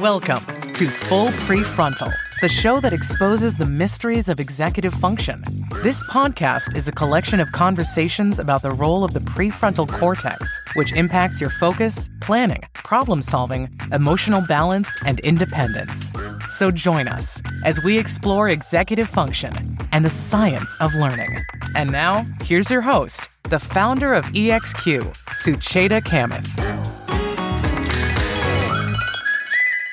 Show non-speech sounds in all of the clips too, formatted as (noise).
Welcome to Full Prefrontal, the show that exposes the mysteries of executive function. This podcast is a collection of conversations about the role of the prefrontal cortex, which impacts your focus, planning, problem solving, emotional balance, and independence. So join us as we explore executive function and the science of learning. And now, here's your host, the founder of EXQ, Sucheta Kamath.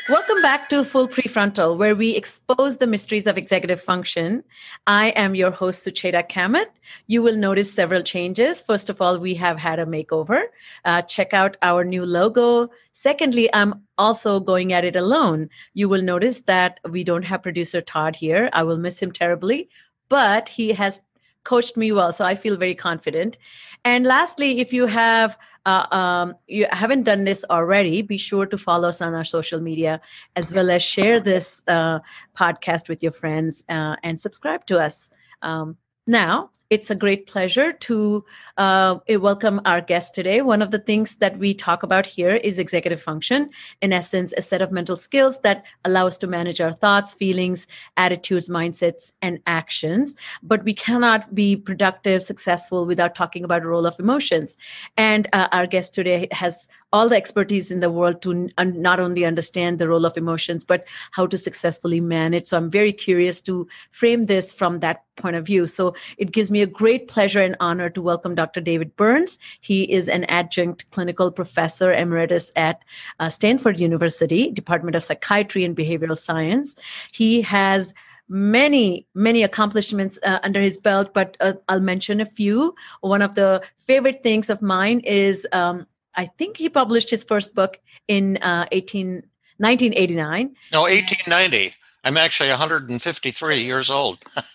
Welcome back to Full Prefrontal, where we expose the mysteries of executive function. I am your host, Sucheta Kamath. You will notice several changes. First of all, we have had a makeover. Uh, check out our new logo. Secondly, I'm also going at it alone. You will notice that we don't have producer Todd here. I will miss him terribly, but he has coached me well. So I feel very confident. And lastly, if you have uh, um, you haven't done this already, be sure to follow us on our social media as well as share this uh, podcast with your friends uh, and subscribe to us. Um, now, it's a great pleasure to uh, welcome our guest today. One of the things that we talk about here is executive function. In essence, a set of mental skills that allow us to manage our thoughts, feelings, attitudes, mindsets, and actions. But we cannot be productive, successful without talking about the role of emotions. And uh, our guest today has all the expertise in the world to un- not only understand the role of emotions, but how to successfully manage. So I'm very curious to frame this from that point of view. So it gives me a great pleasure and honor to welcome Dr. David Burns. He is an adjunct clinical professor emeritus at uh, Stanford University, Department of Psychiatry and Behavioral Science. He has many many accomplishments uh, under his belt but uh, i'll mention a few one of the favorite things of mine is um, I think he published his first book in uh, 18, 1989. No, 1890. I'm actually 153 years old. (laughs)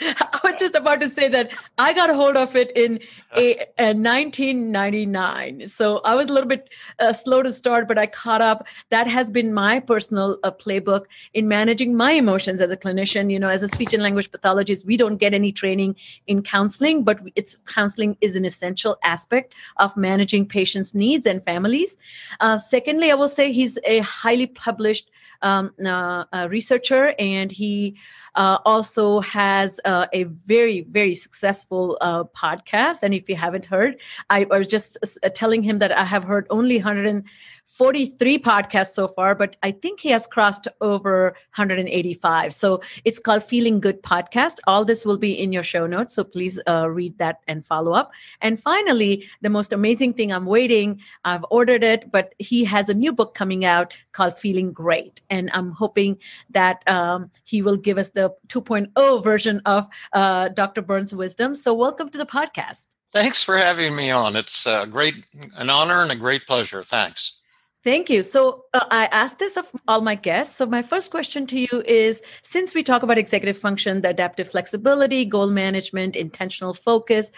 (laughs) Just about to say that I got a hold of it in a, a 1999. So I was a little bit uh, slow to start, but I caught up. That has been my personal uh, playbook in managing my emotions as a clinician. You know, as a speech and language pathologist, we don't get any training in counseling, but it's counseling is an essential aspect of managing patients' needs and families. Uh, secondly, I will say he's a highly published um, uh, researcher, and he uh, also has uh, a very, very successful uh, podcast. And if you haven't heard, I, I was just uh, telling him that I have heard only 143 podcasts so far, but I think he has crossed over 185. So it's called Feeling Good Podcast. All this will be in your show notes. So please uh, read that and follow up. And finally, the most amazing thing I'm waiting, I've ordered it, but he has a new book coming out called Feeling Great. And I'm hoping that um, he will give us the 2.0 version of uh, Dr. Burns' wisdom. So welcome to the podcast. Thanks for having me on. It's a great, an honor and a great pleasure. Thanks. Thank you. So uh, I asked this of all my guests. So my first question to you is since we talk about executive function, the adaptive flexibility, goal management, intentional focus,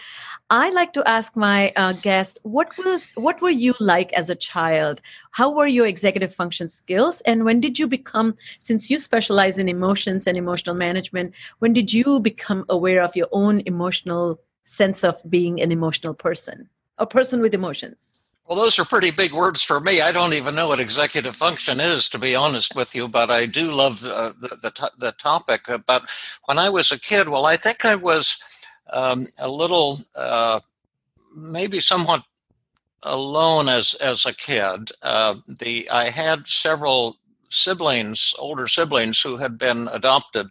I like to ask my uh, guests what was what were you like as a child? How were your executive function skills and when did you become since you specialize in emotions and emotional management, when did you become aware of your own emotional sense of being an emotional person? A person with emotions? Well, those are pretty big words for me. I don't even know what executive function is, to be honest with you, but I do love uh, the, the, the, topic. But when I was a kid, well, I think I was um, a little, uh, maybe somewhat alone as, as a kid. Uh, the I had several siblings, older siblings, who had been adopted.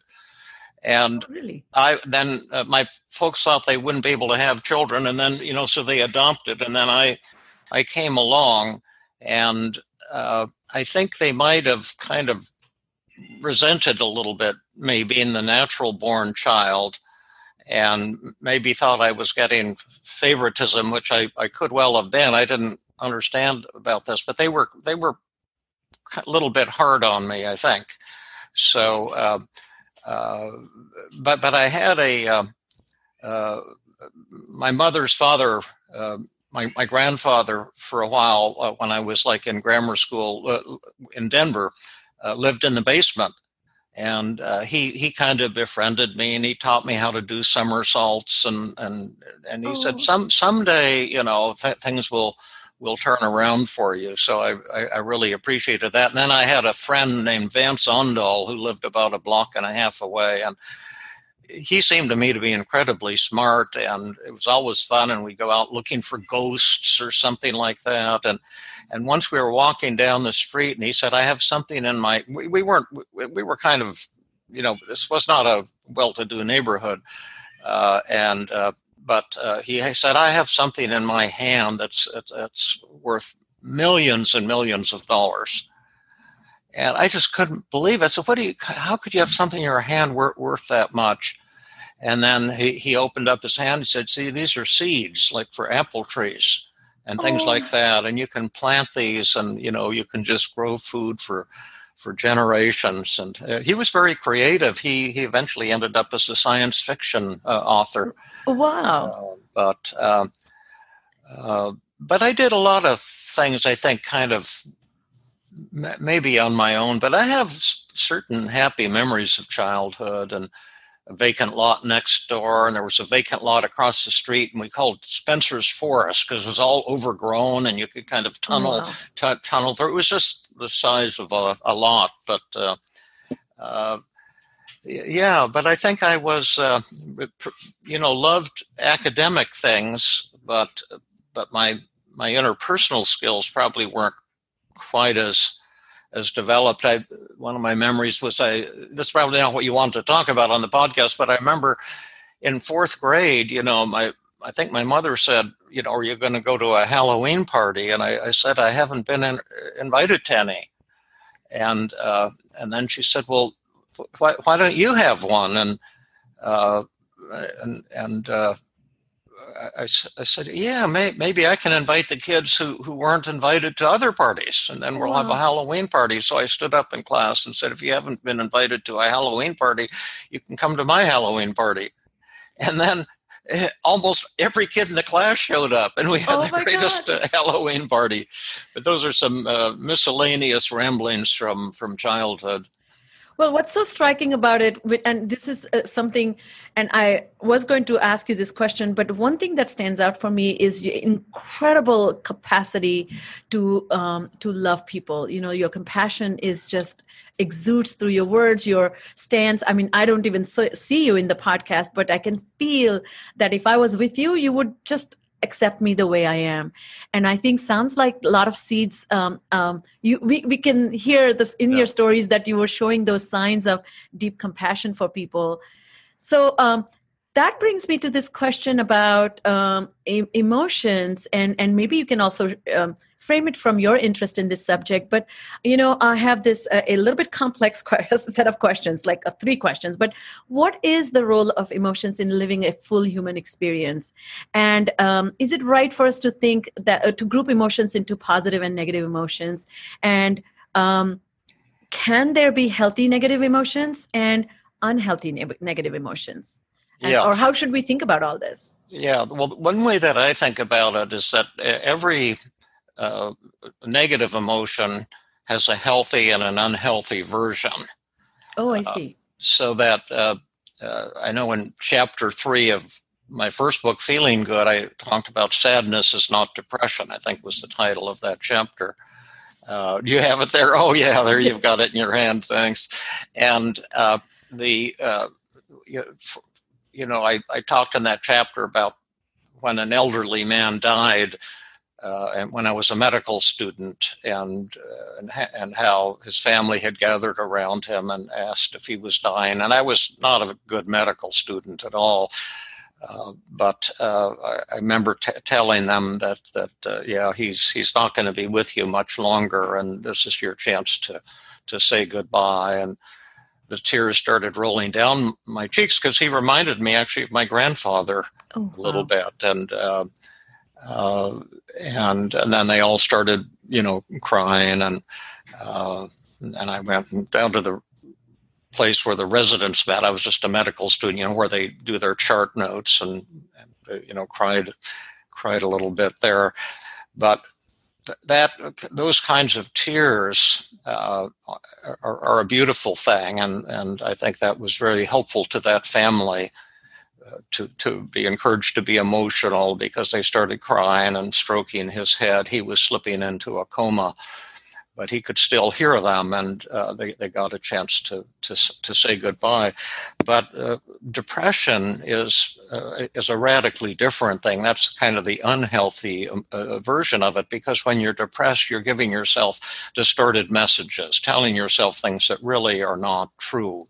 And oh, really? I then uh, my folks thought they wouldn't be able to have children, and then you know, so they adopted, and then I I came along, and uh, I think they might have kind of resented a little bit me being the natural born child and maybe thought I was getting favoritism, which I, I could well have been. I didn't understand about this, but they were they were a little bit hard on me, I think. So, uh, uh, but but I had a uh, uh my mother's father uh, my, my grandfather for a while uh, when I was like in grammar school uh, in Denver uh, lived in the basement and uh, he he kind of befriended me and he taught me how to do somersaults and and and he oh. said some someday you know th- things will will turn around for you. So I, I, I, really appreciated that. And then I had a friend named Vance Aandahl who lived about a block and a half away, and he seemed to me to be incredibly smart, and it was always fun. And we'd go out looking for ghosts or something like that. And and once we were walking down the street, and he said, "I have something in my." We, we weren't. We, we were kind of, you know, this was not a well-to-do neighborhood, uh, and. Uh, but uh, he said, "I have something in my hand that's that's worth millions and millions of dollars." And I just couldn't believe it. So, what do you? How could you have something in your hand worth, worth that much? And then he, he opened up his hand and said, "See, these are seeds, like for apple trees and things oh. like that. And you can plant these, and you know, you can just grow food for for generations. And uh, he was very creative. He he eventually ended up as a science fiction uh, author. Wow! Uh, but um, uh, but I did a lot of things. I think kind of maybe on my own, but I have certain happy memories of childhood and a vacant lot next door, and there was a vacant lot across the street, and we called Spencer's Forest because it was all overgrown, and you could kind of tunnel wow. t- tunnel through. It was just the size of a, a lot, but uh, uh, yeah. But I think I was, uh, you know, loved academic things, but but my my interpersonal skills probably weren't quite as as developed. I one of my memories was I this is probably not what you want to talk about on the podcast, but I remember in fourth grade, you know, my I think my mother said, you know, are you going to go to a Halloween party? And I, I said I haven't been in, invited to any. And uh, and then she said, well, why, why don't you have one? And uh, and and uh, I, I, said, yeah, may, maybe I can invite the kids who, who weren't invited to other parties, and then we'll wow. have a Halloween party. So I stood up in class and said, if you haven't been invited to a Halloween party, you can come to my Halloween party. And then eh, almost every kid in the class showed up, and we had oh the greatest uh, Halloween party. But those are some uh, miscellaneous ramblings from from childhood. Well, what's so striking about it, and this is uh, something, and I was going to ask you this question, but one thing that stands out for me is your incredible capacity to um, to love people. You know, your compassion is just exudes through your words, your stance. I mean, I don't even see you in the podcast, but I can feel that if I was with you, you would just accept me the way I am. And I think sounds like a lot of seeds. Um, um, you we, we can hear this in yeah. your stories that you were showing those signs of deep compassion for people. So um, that brings me to this question about um, emotions and and maybe you can also um, frame it from your interest in this subject but you know i have this uh, a little bit complex (laughs) set of questions like uh, three questions but what is the role of emotions in living a full human experience? And um, is it right for us to think that uh, to group emotions into positive and negative emotions? And um, can there be healthy negative emotions and unhealthy ne- negative emotions and, yeah. Or how should we think about all this? Yeah. Well, one way that I think about it is that every uh, negative emotion has a healthy and an unhealthy version. Oh, I uh, see. Uh, so that uh, uh, I know in chapter three of my first book, Feeling Good, I talked about sadness is not depression, I think was the title of that chapter. Uh, you have it there? Oh, yeah, there you've got it in your hand. Thanks. And the you know, you know, I, I talked in that chapter about when an elderly man died, uh, and when I was a medical student, and, uh, and, ha- and how his family had gathered around him and asked if he was dying. And I was not a good medical student at all, uh, but uh, I, I, remember t- telling them that that uh, yeah, he's he's not going to be with you much longer, and this is your chance to to say goodbye. And the tears started rolling down my cheeks because he reminded me actually of my grandfather oh, a little bit, and uh, uh, and and then they all started, you know, crying, and uh, and I went down to the place where the residents met. I was just a medical student, you know, where they do their chart notes, and, and uh, you know, cried cried a little bit there, but that those kinds of tears uh, are, are, a beautiful thing, and and I think that was very helpful to that family to, to be encouraged to be emotional because they started crying and stroking his head. He was slipping into a coma but he could still hear them, and uh, they, they got a chance to, to, to say goodbye. But uh, depression is, uh, is a radically different thing. That's kind of the unhealthy um, uh, version of it, because when you're depressed, you're giving yourself distorted messages, telling yourself things that really are not true,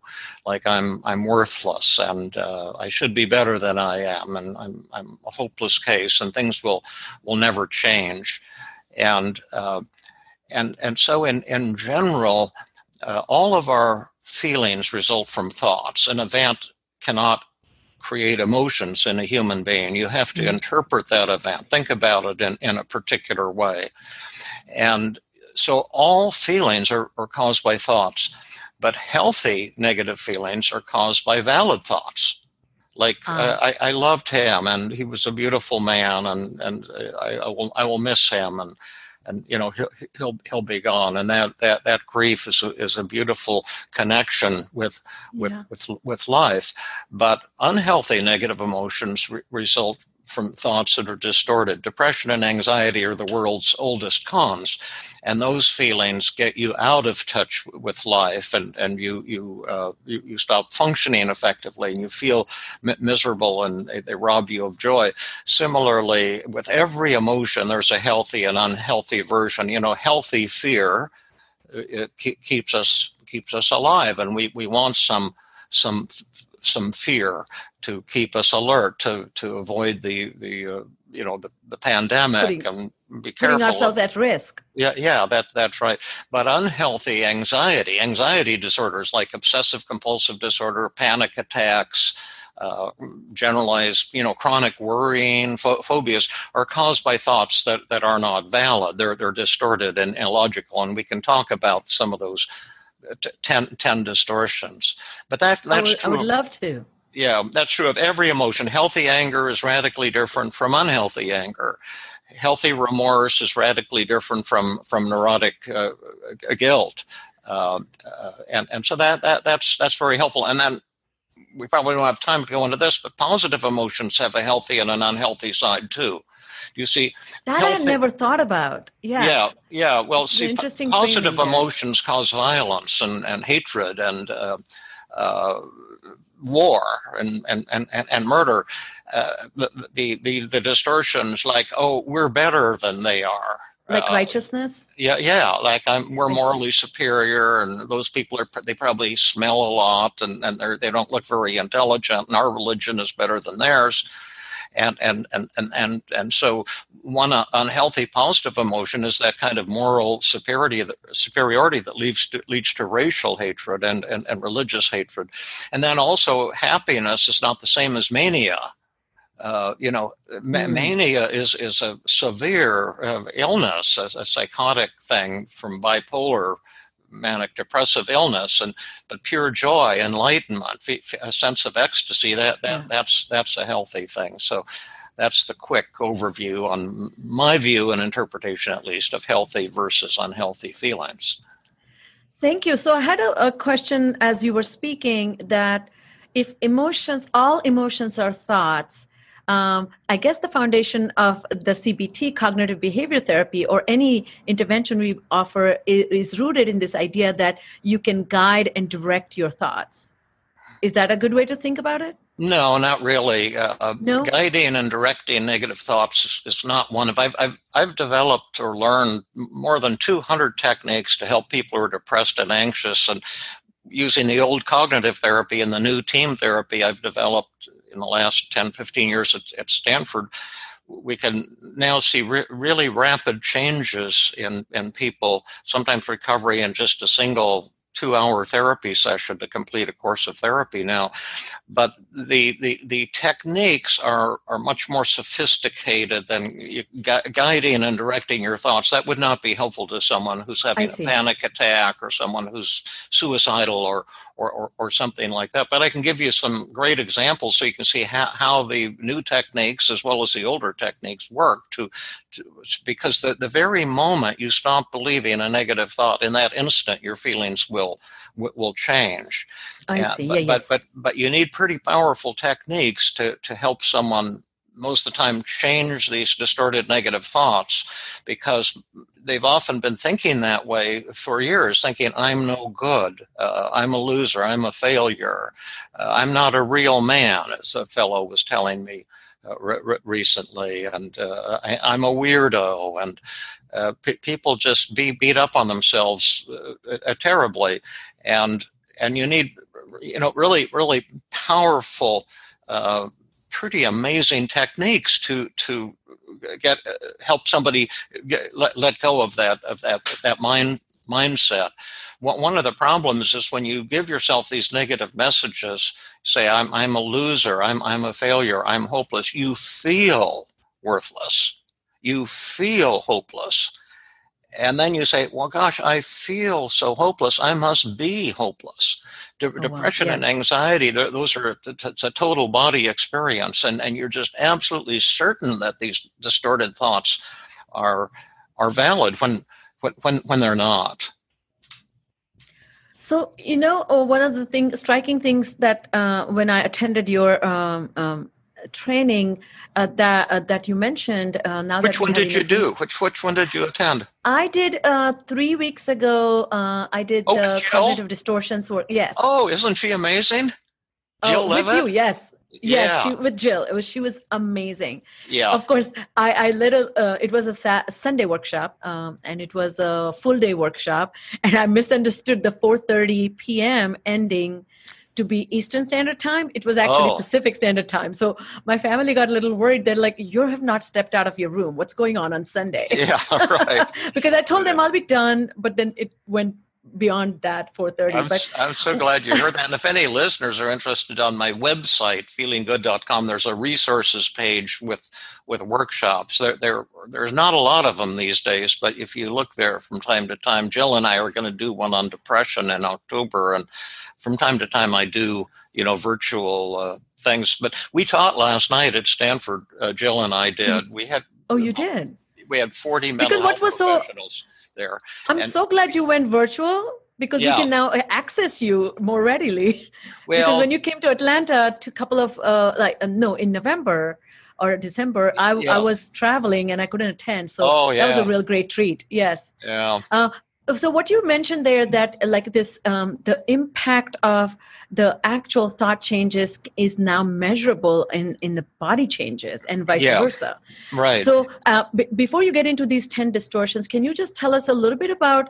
like I'm, I'm worthless and uh, I should be better than I am, and I'm, I'm a hopeless case, and things will, will never change. And uh, and, and so, in, in general, uh, all of our feelings result from thoughts. An event cannot create emotions in a human being. You have to mm-hmm. interpret that event, think about it in, in a particular way. And so, all feelings are, are caused by thoughts, but healthy negative feelings are caused by valid thoughts. Like uh, I, I loved him, and he was a beautiful man, and and I, I will I will miss him, and and you know he'll he'll, he'll be gone and that that that grief is a, is a beautiful connection with with yeah. with with life but unhealthy negative emotions re- result from thoughts that are distorted. Depression and anxiety are the world's oldest cons, and those feelings get you out of touch with life, and and you you uh, you, you, stop functioning effectively, and you feel miserable, and they, they rob you of joy. Similarly, with every emotion, there's a healthy and unhealthy version. You know, healthy fear uh, it keeps us keeps us alive, and we we want some some some fear to keep us alert to to avoid the the uh, you know the, the pandemic putting, and be careful putting ourselves at risk yeah yeah that that's right but unhealthy anxiety anxiety disorders like obsessive compulsive disorder panic attacks uh, generalized, you know, chronic worrying, ph- phobias are caused by thoughts that, that are not valid. They're, they're distorted and illogical. And we can talk about some of those t- 10, 10 distortions. But that, that's I would, true. I would love to yeah, that's true of every emotion. Healthy anger is radically different from unhealthy anger. Healthy remorse is radically different from from neurotic uh, guilt, uh, uh, and and so that that that's that's very helpful. And then we probably don't have time to go into this, but positive emotions have a healthy and an unhealthy side too. You see, that healthy, I never thought about. Yeah, yeah, yeah. Well, see, interesting positive emotions cause violence and and hatred and. Uh, uh, war and and and, and murder uh, the, the the distortions like oh we're better than they are like uh, righteousness yeah yeah like I'm, we're morally superior and those people are they probably smell a lot and, and they're, they don't look very intelligent and our religion is better than theirs and and and and and, and so one uh, unhealthy positive emotion is that kind of moral superiority superiority that leads to, leads to racial hatred and, and, and religious hatred and then also happiness is not the same as mania uh, you know, mm. mania is is a severe uh, illness, a, a, psychotic thing from bipolar manic depressive illness and but pure joy enlightenment a sense of ecstasy that, that yeah. that's that's a healthy thing. So that's the quick overview on my view and interpretation at least of healthy versus unhealthy feelings. Thank you. So i had a, a question as you were speaking that if emotions all emotions are thoughts um, I guess the foundation of the CBT, cognitive behavior therapy, or any intervention we offer is rooted in this idea that you can guide and direct your thoughts. Is that a good way to think about it? No, not really. Uh, uh no? Guiding and directing negative thoughts is, is, not one of. I've, I've I've developed or learned more than 200 techniques to help people who are depressed and anxious, and using the old cognitive therapy and the new team therapy I've developed in the last 10, 15 years at, at Stanford, we can now see re- really rapid changes in, in people, sometimes recovery in just a single two hour therapy session to complete a course of therapy now. But the, the, the techniques are, are much more sophisticated than gu- guiding and directing your thoughts. That would not be helpful to someone who's having a panic attack or someone who's suicidal or, or, or, or, something like that. But I can give you some great examples so you can see how, how the new techniques as well as the older techniques work to, to because the, the very moment you stop believing a negative thought, in that instant your feelings will will change. I see. But, yeah, but, yes. but but you need pretty powerful techniques to to help someone most of the time change these distorted negative thoughts because they've often been thinking that way for years thinking i'm no good. Uh, i'm a loser. I'm a failure. Uh, i'm not a real man as a fellow was telling me uh, re- recently. And uh, I, am a weirdo. And uh, p- people just be beat up on themselves uh, terribly. And and you need you know really really powerful pretty amazing techniques to to get uh, help somebody get, let, let go of that of that that mind mindset. One of the problems is when you give yourself these negative messages, say I'm I'm a loser, I'm I'm a failure, I'm hopeless. You feel worthless. You feel hopeless. And then you say, well, gosh, I feel so hopeless. I must be hopeless. De- oh, depression wow, yeah. and anxiety, those are, it's a total body experience. And, and you're just absolutely certain that these distorted thoughts are, are valid when, when, when they're not. So, you know, one of the thing, striking things that uh, when I attended your um, um, training uh, that uh, that you mentioned. Uh, now, which one did you do? Which which one did you attend? I did uh, three weeks ago. Uh, I did oh, the cognitive distortions work. Yes. Oh, isn't she amazing? Jill oh, Levitt? with you, yes. Yeah. She, with Jill. It was she was amazing. Yeah. Of course, I I little uh, it was a sa- Sunday workshop, um, and it was a full day workshop, and I misunderstood the 4:30 p.m. ending to be Eastern Standard Time. It was actually oh. Pacific Standard Time. So my family got a little worried. They're like, "You have not stepped out of your room. What's going on on Sunday?" Yeah, (laughs) right. (laughs) because I told them I'll be done, but then it went beyond that 4.30 I'm, but I'm so glad you heard that. And if any listeners are interested on my website feelinggood.com there's a resources page with with workshops. There, there there's not a lot of them these days but if you look there from time to time jill and i are going to do one on depression in october and from time to time i do you know virtual uh, things. But we taught last night at stanford uh, jill and i did. We had oh you did? we had 40 mental because what was so there. I'm and, so glad you went virtual because yeah. we can now access you more readily. (laughs) Well, because when you came to Atlanta to a couple of uh, like uh, no in November or December, I, yeah. I was traveling and I couldn't attend. So oh, yeah. that was a real great treat. Yes. Yeah. Uh, so what you mentioned there that like this um, the impact of the actual thought changes is now measurable in in the body changes and vice yeah. versa right so uh, b- before you get into these 10 distortions can you just tell us a little bit about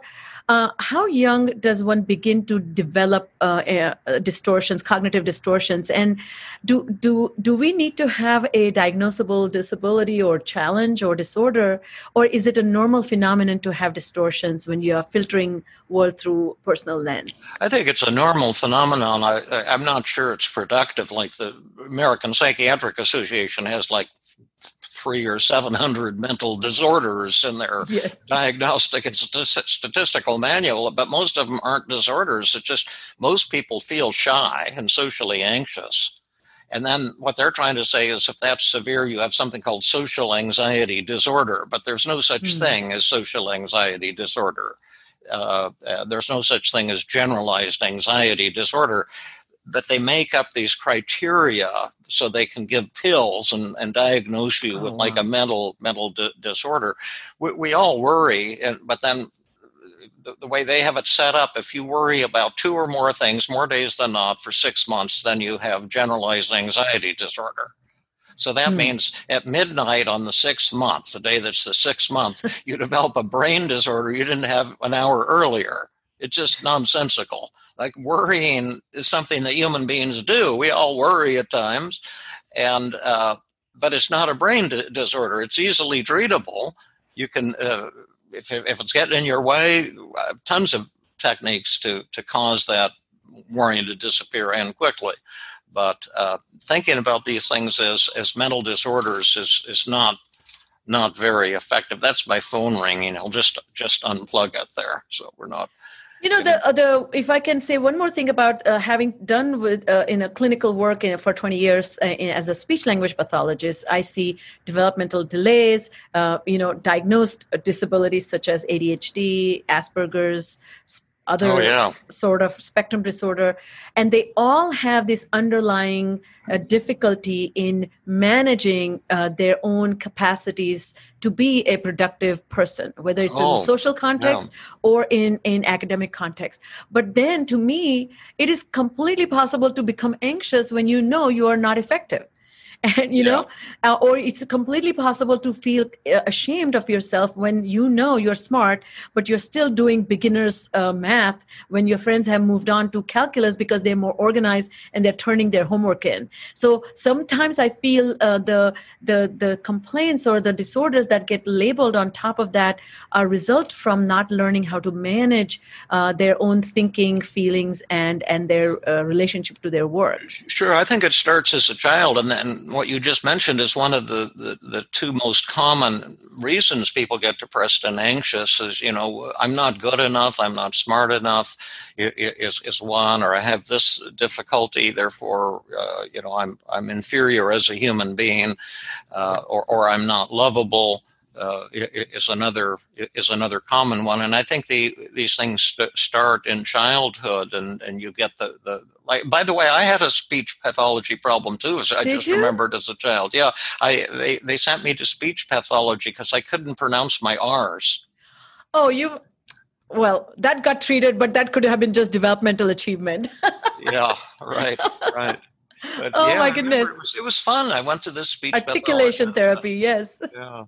uh, how young does one begin to develop uh, uh, distortions, cognitive distortions, and do do do we need to have a diagnosable disability or challenge or disorder, or is it a normal phenomenon to have distortions when you are filtering world through personal lens? I think it's a normal phenomenon. I, I'm not sure it's productive. Like the American Psychiatric Association has like three or 700 mental disorders in their yes. diagnostic and statistical manual, but most of them aren't disorders. It's just most people feel shy and socially anxious. And then what they're trying to say is if that's severe, you have something called social anxiety disorder, but there's no such mm. thing as social anxiety disorder. Uh, uh, there's no such thing as generalized anxiety disorder that they make up these criteria so they can give pills and, and diagnose you oh, with wow. like a mental mental di- disorder. We, we, all worry, and, but then the, the, way they have it set up, if you worry about two or more things more days than not for six months, then you have generalized anxiety disorder. So that hmm. means at midnight on the sixth month, the day that's the sixth month, (laughs) you develop a brain disorder you didn't have an hour earlier. It's just nonsensical like worrying is something that human beings do. We all worry at times, and uh, but it's not a brain d- disorder. It's easily treatable. You can, uh, if if it's getting in your way, uh, tons of techniques to to cause that worrying to disappear and quickly. But uh, thinking about these things as as mental disorders is is not not very effective. That's my phone ringing. I'll just just unplug it there, so we're not you know the uh, the if i can say one more thing about uh, having done with uh, in a clinical work in, for 20 years uh, in, as a speech language pathologist i see developmental delays uh, you know diagnosed disabilities such as adhd asperger's other Oh, yeah. sort of spectrum disorder and they all have this underlying uh, difficulty in managing uh, their own capacities to be a productive person whether it's in Oh, the social context or in in academic context. But then to me it is completely possible to become anxious when you know you are not effective and (laughs) you know? Uh, or it's completely possible to feel uh, ashamed of yourself when you know you're smart but you're still doing beginners uh, math when your friends have moved on to calculus because they're more organized and they're turning their homework in. So sometimes i feel uh, the the the complaints or the disorders that get labeled on top of that are result from not learning how to manage uh, their own thinking feelings and and their uh, relationship to their work. Sure, I think it starts as a child, and then what you just mentioned is one of the, the, the two most common reasons people get depressed and anxious is, you know, I'm not good enough, I'm not smart enough, is, is one, or I have this difficulty, therefore, uh, you know, I'm, I'm inferior as a human being, uh, or, or I'm not lovable. Uh, is another is another common one, and I think the these things st- start in childhood, and, and you get the, the like. By the way, I had a speech pathology problem too. As I Did just you? remembered as a child. Yeah, I they, they sent me to speech pathology because I couldn't pronounce my R's. Oh, you. Well, that got treated, but that could have been just developmental achievement. (laughs) Yeah, right, right. But Oh, yeah, my goodness. It was, it was fun. I went to this speech Articulation therapy, yes. Yeah,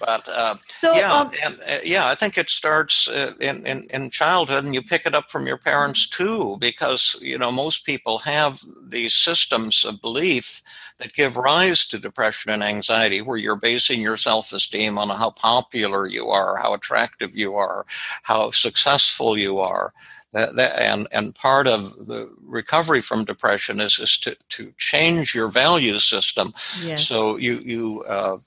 but uh, So, yeah, um, and, uh, yeah, I think it starts uh, in, in in childhood, and you pick it up from your parents too, because you know most people have these systems of belief that give rise to depression and anxiety, where you're basing your self-esteem on how popular you are, how attractive you are, how successful you are. That, that, and and part of the recovery from depression is is to to change your value system yes. so you you uh, uh,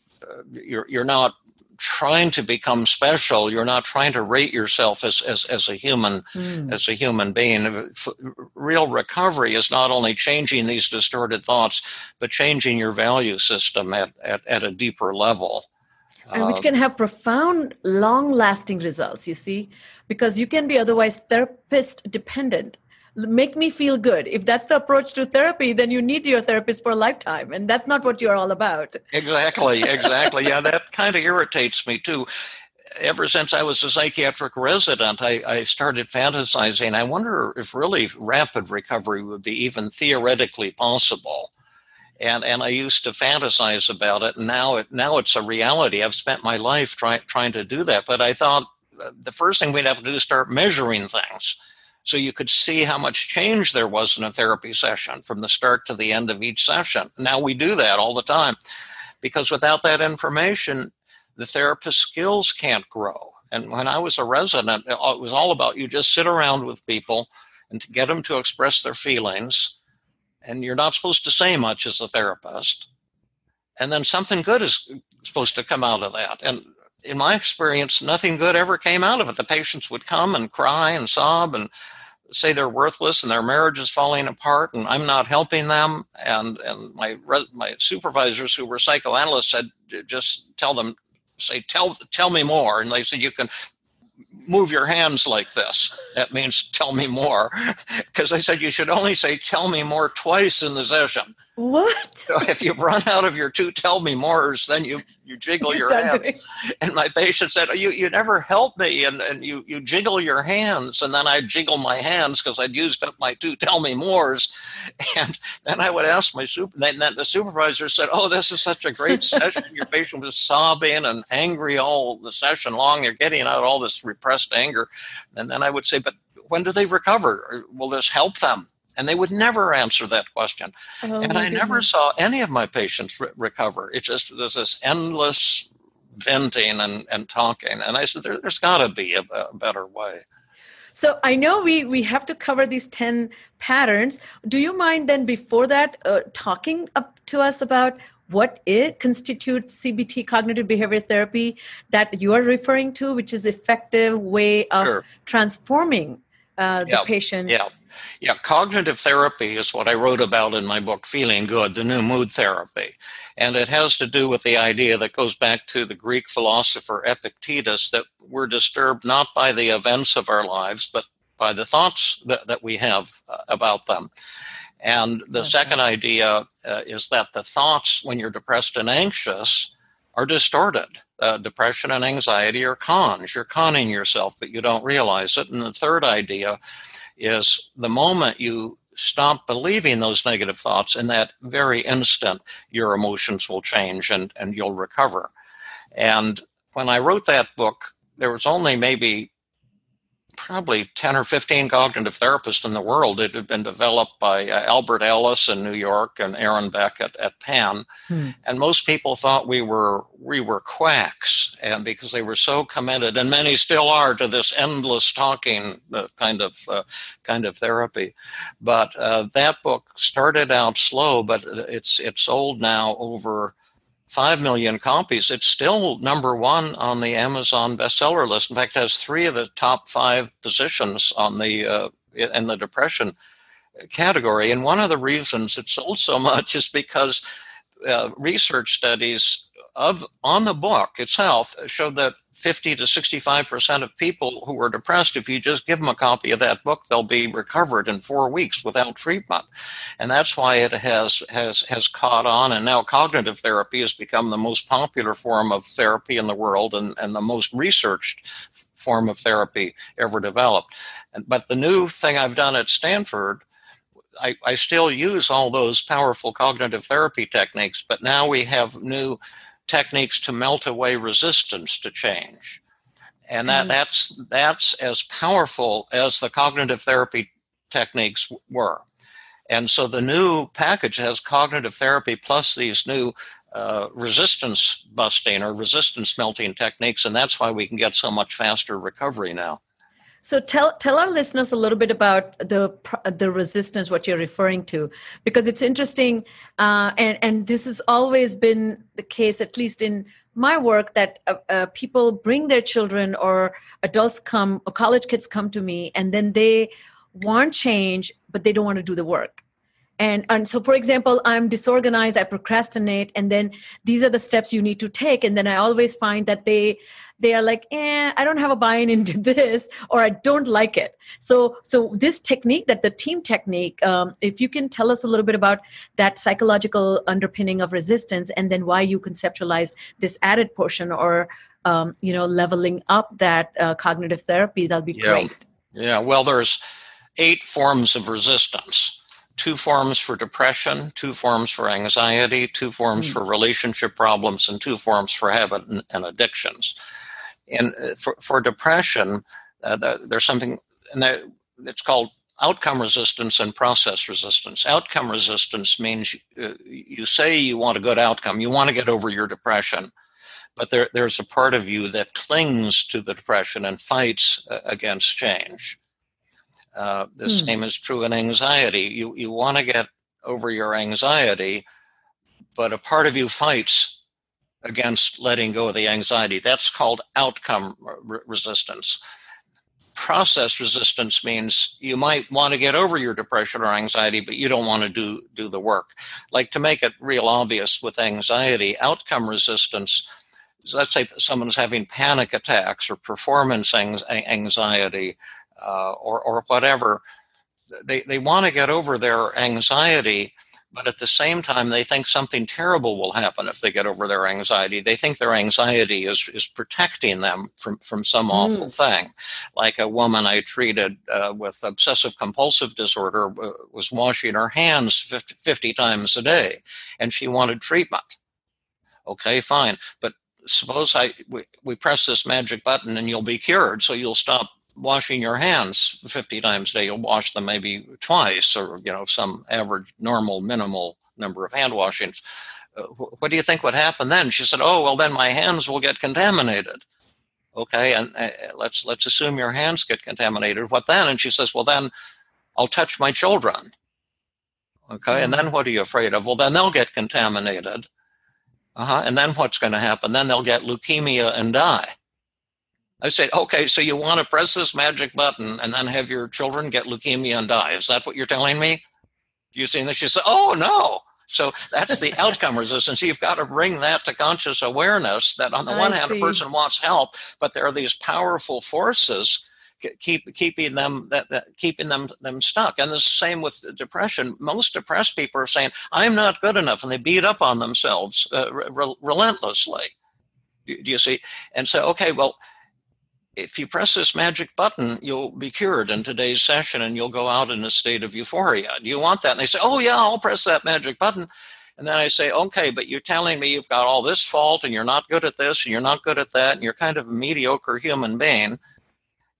you're you're not trying to become special. You're not trying to rate yourself as as, as a human Mm. as a human being. Real recovery is not only changing these distorted thoughts, but changing your value system at at, at a deeper level. and which can have profound, long lasting results, you see, because you can be otherwise therapist dependent. Make me feel good. If that's the approach to therapy, then you need your therapist for a lifetime. And that's not what you're all about. Exactly, (laughs) exactly. yeah, that kind of irritates me too. Ever since I was a psychiatric resident, I, I started fantasizing. I wonder if really rapid recovery would be even theoretically possible. And and I used to fantasize about it. And now it now it's a reality. I've spent my life trying trying to do that. But I thought uh, the first thing we'd have to do is start measuring things so you could see how much change there was in a therapy session from the start to the end of each session. Now we do that all the time because without that information, the therapist skills can't grow. And when I was a resident, it was all about you just sit around with people and to get them to express their feelings. And you're not supposed to say much as a therapist. And then something good is supposed to come out of that. And in my experience, nothing good ever came out of it. The patients would come and cry and sob and say they're worthless and their marriage is falling apart and I'm not helping them. And and my my supervisors who were psychoanalysts said, just tell them, say tell tell me more. And they said you can move your hands like this. That means tell me more. (laughs) Because I said you should only say tell me more twice in the session. What? So if you've run out of your two tell me mores, then you you jiggle your hands doing- and my patient said, "You you never help me," and, and you you jiggle your hands, and then I jiggle my hands because I'd used up my two tell me mores, and then I would ask my super. Then, then the supervisor said, "Oh, this is such a great session. Your patient was sobbing and angry all the session long. You're getting out all this repressed anger," and then I would say, "But when do they recover? Will this help them?" And they would never answer that question Oh, and I never saw any of my patients re- recover. It just there's this endless venting and, and talking. And I said, there, there's got to be a, a better way. So I know we we have to cover these ten patterns. Do you mind then before that uh, talking up to us about what it constitutes CBT cognitive behavior therapy that you are referring to, which is effective way of Sure. transforming uh, the Yeah, patient. Yeah. Yeah. Cognitive therapy is what I wrote about in my book, Feeling Good, the new mood therapy. And it has to do with the idea that goes back to the Greek philosopher Epictetus that we're disturbed not by the events of our lives, but by the thoughts that, that we have uh, about them. And the okay. second idea uh, is that the thoughts, when you're depressed and anxious, are distorted. Uh, depression and anxiety are cons. You're conning yourself, but you don't realize it. And the third idea is the moment you stop believing those negative thoughts, in that very instant, your emotions will change and, and you'll recover. And when I wrote that book, there was only maybe probably 10 or 15 cognitive therapists in the world. It had been developed by uh, Albert Ellis in New York and Aaron Beck at, at Penn. Hmm. And most people thought we were we were quacks and because they were so committed and many still are to this endless talking uh, kind of uh, kind of therapy. But uh, that book started out slow, but it's it's sold now over 5 million copies. It's still number one on the Amazon bestseller list. In fact, has three of the top five positions on the uh, in the depression category. And one of the reasons it sold so (laughs) much is because uh, research studies of on the book itself showed that 50 to 65 percent of people who are depressed if you just give them a copy of that book they'll be recovered in four weeks without treatment. And that's why it has has has caught on. And now cognitive therapy has become the most popular form of therapy in the world and, and the most researched form of therapy ever developed. And, but the new thing i've done at stanford I, I, still use all those powerful cognitive therapy techniques, but now we have new techniques to melt away resistance to change. And that, mm. that's, that's as powerful as the cognitive therapy techniques were. And so the new package has cognitive therapy plus these new uh, resistance busting or resistance melting techniques, and that's why we can get so much faster recovery now. So tell tell our listeners a little bit about the the resistance, what you're referring to, because it's interesting, uh, and and this has always been the case, at least in my work, that uh, uh, people bring their children or adults come, or college kids come to me, and then they want change, but they don't want to do the work. And, and so for example i'm disorganized i procrastinate and then these are the steps you need to take. And then i always find that they they are like eh i don't have a buy-in (laughs) into this or i don't like it. So so this technique that the team technique um, if you can tell us a little bit about that psychological underpinning of resistance and then why you conceptualized this added portion or um, you know leveling up that uh, cognitive therapy that'll be yeah. great. Yeah. Well there's eight forms of resistance two forms for depression, two forms for anxiety, two forms mm. for relationship problems, and two forms for habit and, and addictions. And uh, for, for depression, uh, there's something, and that, it's called outcome resistance and process resistance. Outcome resistance means uh, you say you want a good outcome, you want to get over your depression, but there, there's a part of you that clings to the depression and fights uh, against change. Uh, the hmm. same is true in anxiety. You, you want to get over your anxiety, but a part of you fights against letting go of the anxiety. That's called outcome re- resistance. Process resistance means you might want to get over your depression or anxiety, but you don't want to do, do the work. Like to make it real obvious with anxiety, outcome resistance, let's say someone's having panic attacks or performance anxiety uh, or, or whatever, they, they want to get over their anxiety but at the same time they think something terrible will happen if they get over their anxiety. They think their anxiety is, is protecting them from, from some mm. awful thing. Like a woman i treated uh, with obsessive compulsive disorder uh, was washing her hands 50, 50 times a day and she wanted treatment. Okay fine but suppose i we, we press this magic button and you'll be cured so you'll stop washing your hands 50 times a day, you'll wash them maybe twice or, you know, some average, normal, minimal number of hand washings. Uh, what do you think would happen then? She said, oh, well, then my hands will get contaminated. Okay, and uh, let's let's assume your hands get contaminated. What then? And she says, well, then I'll touch my children. Okay, and then what are you afraid of? Well, then they'll get contaminated. Uh-huh. And then what's going to happen? Then they'll get leukemia and die. I said, okay, so you want to press this magic button and then have your children get leukemia and die. Is that what you're telling me? You see this? She said, oh, no. So that's the (laughs) outcome resistance. You've got to bring that to conscious awareness that on the I one hand, a person wants help, but there are these powerful forces keep keeping them that, that, keeping them them stuck. And the same with depression. Most depressed people are saying, "I'm not good enough," and they beat up on themselves uh, re- relentlessly. Do, do you see? And so, okay, well, if you press this magic button, you'll be cured in today's session, and you'll go out in a state of euphoria. Do you want that? And they say, "Oh yeah, I'll press that magic button." And then I say, okay, but you're telling me you've got all this fault and you're not good at this and you're not good at that and you're kind of a mediocre human being.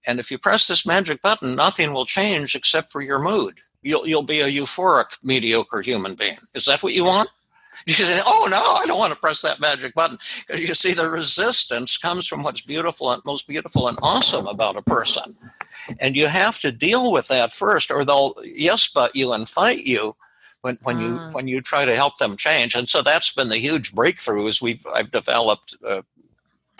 And if you press this magic button, nothing will change except for your mood. You'll, you'll be a euphoric, mediocre human being. Is that what you want? You say, oh no, I don't want to press that magic button. Because you see, the resistance comes from what's beautiful and most beautiful and awesome about a person. And you have to deal with that first, or they'll yes but you and fight you when, when you ah. when you try to help them change. And so that's been the huge breakthrough is we've I've developed uh,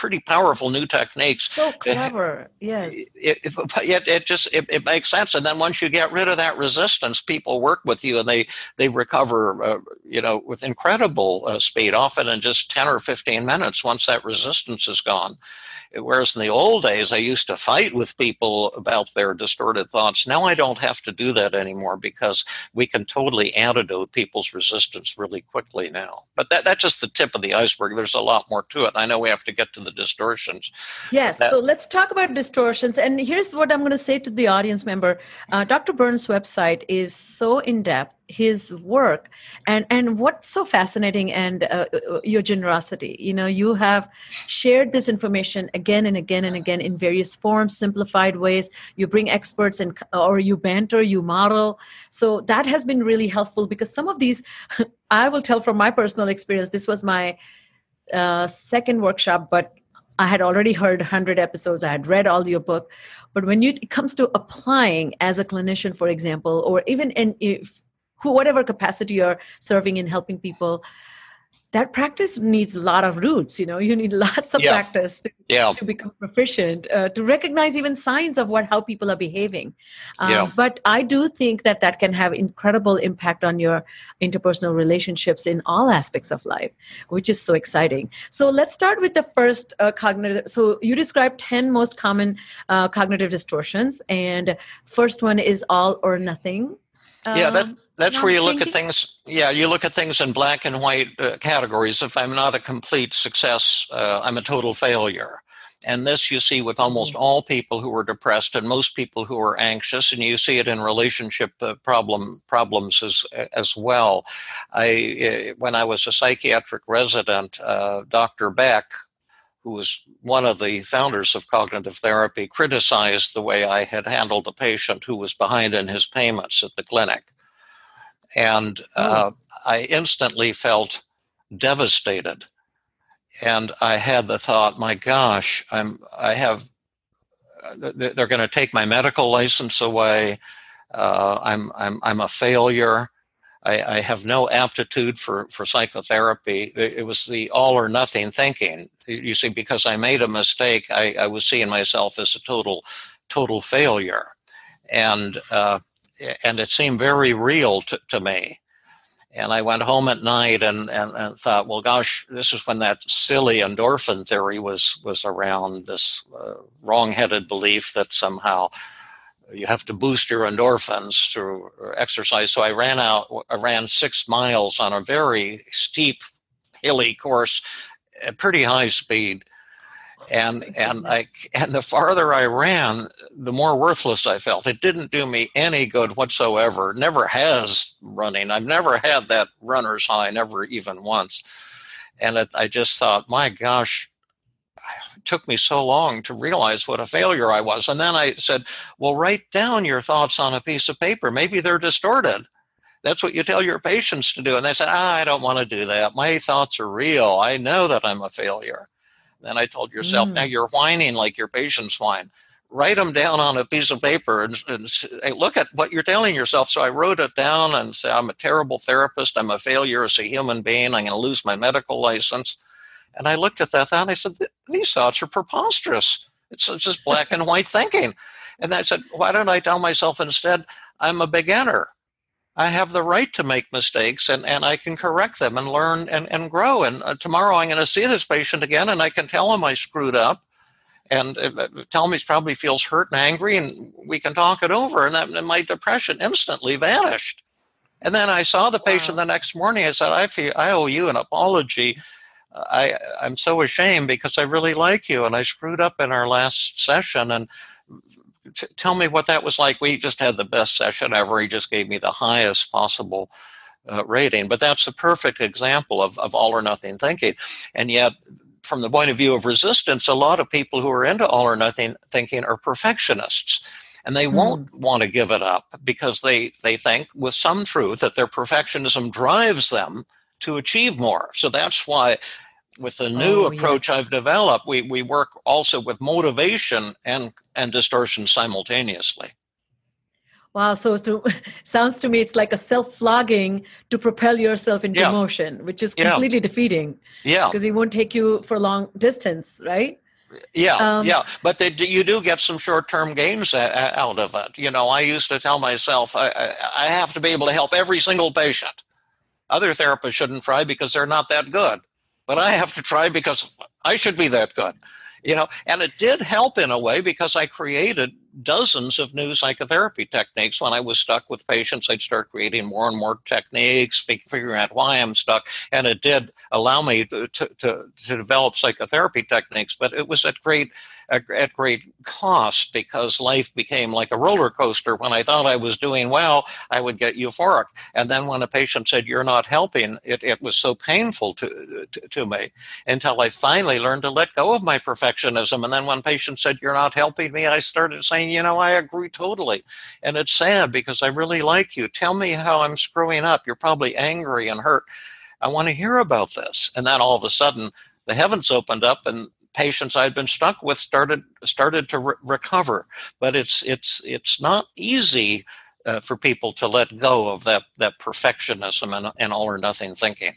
pretty powerful new techniques. So clever, yes. (laughs) It, it, it, it just it, it, makes sense, and then once you get rid of that resistance, people work with you, and they they recover, uh, you know, with incredible uh, speed, often in just ten or fifteen minutes. Once that resistance is gone, Whereas in the old days, I used to fight with people about their distorted thoughts. Now I don't have to do that anymore because we can totally antidote people's resistance really quickly now. But that, that's just the tip of the iceberg. There's a lot more to it. I know we have to get to the distortions. Yes. That, so let's talk about distortions. And here's what I'm going to say to the audience member uh, Dr. Burns' website is so in depth his work and and what's so fascinating and uh, uh, your generosity you know you have shared this information again and again and again in various forms simplified ways you bring experts and or you banter you model so that has been really helpful because some of these (laughs) i will tell from my personal experience this was my uh, second workshop but I had already heard 100 episodes. I had read all your book. But when you, it comes to applying as a clinician, for example, or even in, if whatever capacity you're serving in helping people that practice needs a lot of roots you know you need (laughs) lots of yeah. practice to, yeah. to become proficient uh, to recognize even signs of what how people are behaving um, yeah. but i do think that that can have incredible impact on your interpersonal relationships in all aspects of life which is so exciting so let's start with the first uh, cognitive so you described 10 most common uh, cognitive distortions and first one is all or nothing yeah that um, that's where you look at things yeah you look at things in black and white uh, categories. If i'm not a complete success uh, i'm a total failure. And this you see with almost mm-hmm. all people who are depressed and most people who are anxious and you see it in relationship uh, problem problems as as well. I uh, when i was a psychiatric resident uh, dr beck who was one of the founders of cognitive therapy criticized the way i had handled a patient who was behind in his payments at the clinic and oh. uh, I instantly felt devastated. And I had the thought, my gosh, I'm, I have, uh, they're going to take my medical license away. Uh, I'm, I'm, I'm a failure. I, I, have no aptitude for, for psychotherapy. It was the all or nothing thinking. You see, because I made a mistake, I, I was seeing myself as a total, total failure. And uh, and it seemed very real to, to me. And I went home at night and, and, and, thought, well, gosh, this is when that silly endorphin theory was was around. This uh, wrong-headed belief that somehow you have to boost your endorphins through exercise. So I ran out, I ran six miles on a very steep, hilly course at pretty high speed, and (laughs) and I and the farther I ran, the more worthless I felt. It didn't do me any good whatsoever. Never has running. I've never had that runner's high, never even once. And it, I just thought, my gosh, took me so long to realize what a failure I was. And then I said, well, write down your thoughts on a piece of paper. Maybe they're distorted. That's what you tell your patients to do. And they said, ah, I don't want to do that. My thoughts are real. I know that I'm a failure. Then I told yourself, mm. now you're whining like your patients whine. Write them down on a piece of paper and, and, look at what you're telling yourself. So I wrote it down and said, I'm a terrible therapist. I'm a failure as a human being. I'm going to lose my medical license. And I looked at that and I said, these thoughts are preposterous. It's just black and white thinking. And I said, why don't I tell myself instead, I'm a beginner? I have the right to make mistakes and, and I can correct them and learn and, and grow. And uh, tomorrow I'm going to see this patient again and I can tell him I screwed up and uh, tell me he probably feels hurt and angry, and we can talk it over. And, that, and my depression instantly vanished. And then I saw the patient wow. the next morning. I said, I feel I owe you an apology. I I'm so ashamed because I really like you, and I screwed up in our last session. And t- tell me what that was like. We just had the best session ever. He just gave me the highest possible uh, rating. But that's a perfect example of, of all or nothing thinking. And yet, from the point of view of resistance, a lot of people who are into all or nothing thinking are perfectionists. And they mm won't want to give it up because they, they think, with some truth, that their perfectionism drives them to achieve more. So that's why with the new oh, approach yes. I've developed, we, we work also with motivation and, and distortion simultaneously. Wow, so to, (laughs) sounds to me it's like a self-flogging to propel yourself into yeah. motion, which is completely yeah. defeating. Yeah, because it won't take you for long distance, right? Yeah, um, yeah, but they, you do get some short-term gains out of it. You know, I used to tell myself I, I have to be able to help every single patient. Other therapists shouldn't try because they're not that good, but I have to try because I should be that good you know? And it did help in a way because i created dozens of new psychotherapy techniques when i was stuck with patients i'd start creating more and more techniques figuring out why i'm stuck and it did allow me to, to, to, to develop psychotherapy techniques but it was at great at great cost because life became like a roller coaster. When I thought I was doing well, I would get euphoric. And then when a patient said, You're not helping, it, it was so painful to, to, to me until I finally learned to let go of my perfectionism. And then when patients said, You're not helping me, I started saying, You know, I agree totally. And it's sad because I really like you. Tell me how I'm screwing up. You're probably angry and hurt. I want to hear about this. And then all of a sudden, the heavens opened up and patients I'd been stuck with started started to re- recover. But it's it's it's not easy uh, for people to let go of that that perfectionism and, and all or nothing thinking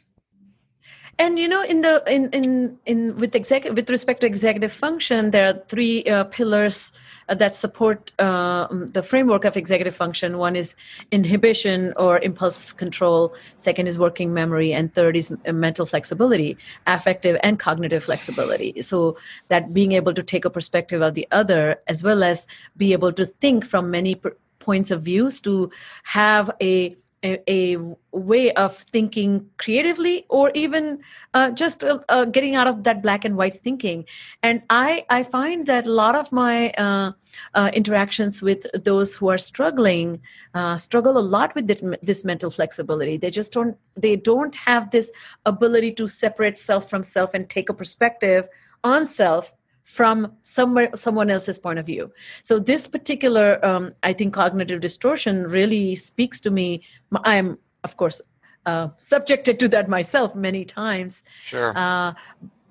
and you know in the in in in with exec with respect to executive function there are three uh, pillars uh, that support uh, the framework of executive function. One is inhibition or impulse control. Second is working memory. And third is uh, mental flexibility affective and cognitive flexibility. So that being able to take a perspective of the other as well as be able to think from many points of views to have a a, a way of thinking creatively or even uh, just uh, uh, getting out of that black and white thinking. And i i find that a lot of my uh, uh, interactions with those who are struggling uh, struggle a lot with this mental flexibility. They just don't they don't have this ability to separate self from self and take a perspective on self from somewhere someone else's point of view. So this particular um, i think cognitive distortion really speaks to me. I'm of course uh, subjected to that myself many times. Sure. Uh,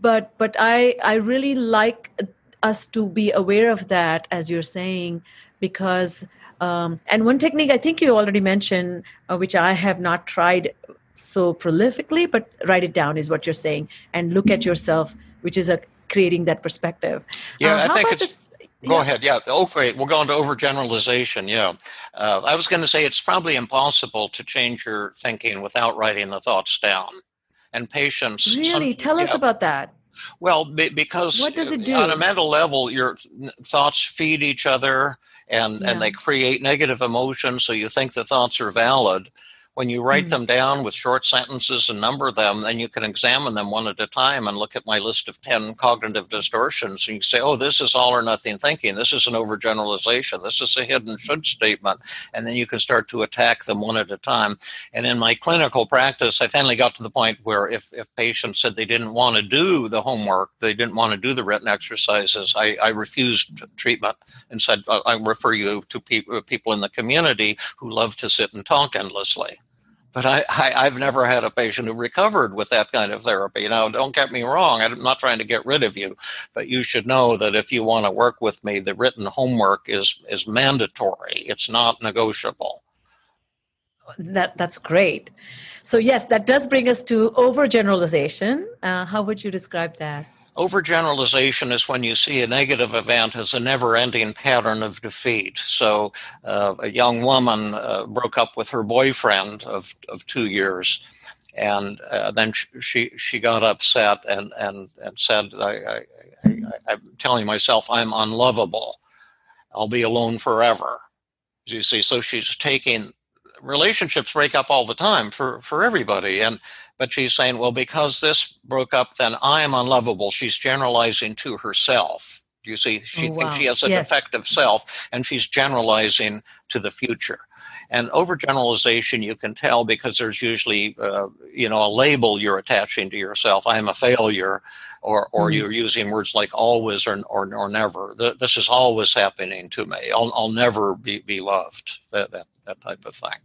but but i i really like us to be aware of that as you're saying because um, and one technique i think you already mentioned uh, which i have not tried so prolifically but write it down is what you're saying and look at yourself which is a creating that perspective. Yeah, uh, I think it's. This, Go yeah. ahead. Yeah. Oh, wait. We'll go into overgeneralization. Yeah. Uh, I was going to say it's probably impossible to change your thinking without writing the thoughts down. And patience. Really? Some, Tell yeah. us about that. Well, because what does it do? on a mental level, your thoughts feed each other and, yeah. and they create negative emotions. So you think the thoughts are valid. When you write mm-hmm. them down with short sentences and number them, then you can examine them one at a time and look at my list of 10 cognitive distortions. And you say, oh, this is all or nothing thinking. This is an overgeneralization. This is a hidden should statement. And then you can start to attack them one at a time. And in my clinical practice, I finally got to the point where if, if patients said they didn't want to do the homework, they didn't want to do the written exercises, I, I refused treatment and said, I refer you to pe- people in the community who love to sit and talk endlessly. But I, I, have never had a patient who recovered with that kind of therapy. Now, don't get me wrong, I'm not trying to get rid of you, but you should know that if you want to work with me, the written homework is, is mandatory, it's not negotiable. That, that's great. So, yes, that does bring us to overgeneralization. Uh, how would you describe that? Overgeneralization is when you see a negative event as a never ending pattern of defeat. So, uh, a young woman uh, broke up with her boyfriend of, of two years, and uh, then she she got upset and and and said, I, "I'm telling myself I'm unlovable. I'll be alone forever." You see, so she's taking relationships break up all the time for for everybody, and but she's saying, well, because this broke up, then I am unlovable. She's generalizing to herself. You see, she oh, wow. thinks she has a yes. defective self, and she's generalizing to the future. And overgeneralization, you can tell because there's usually, uh, you know, a label you're attaching to yourself. I am a failure, or or mm-hmm. you're using words like always or or, or never. The, this is always happening to me. I'll, I'll never be, be loved. That, that that type of thing.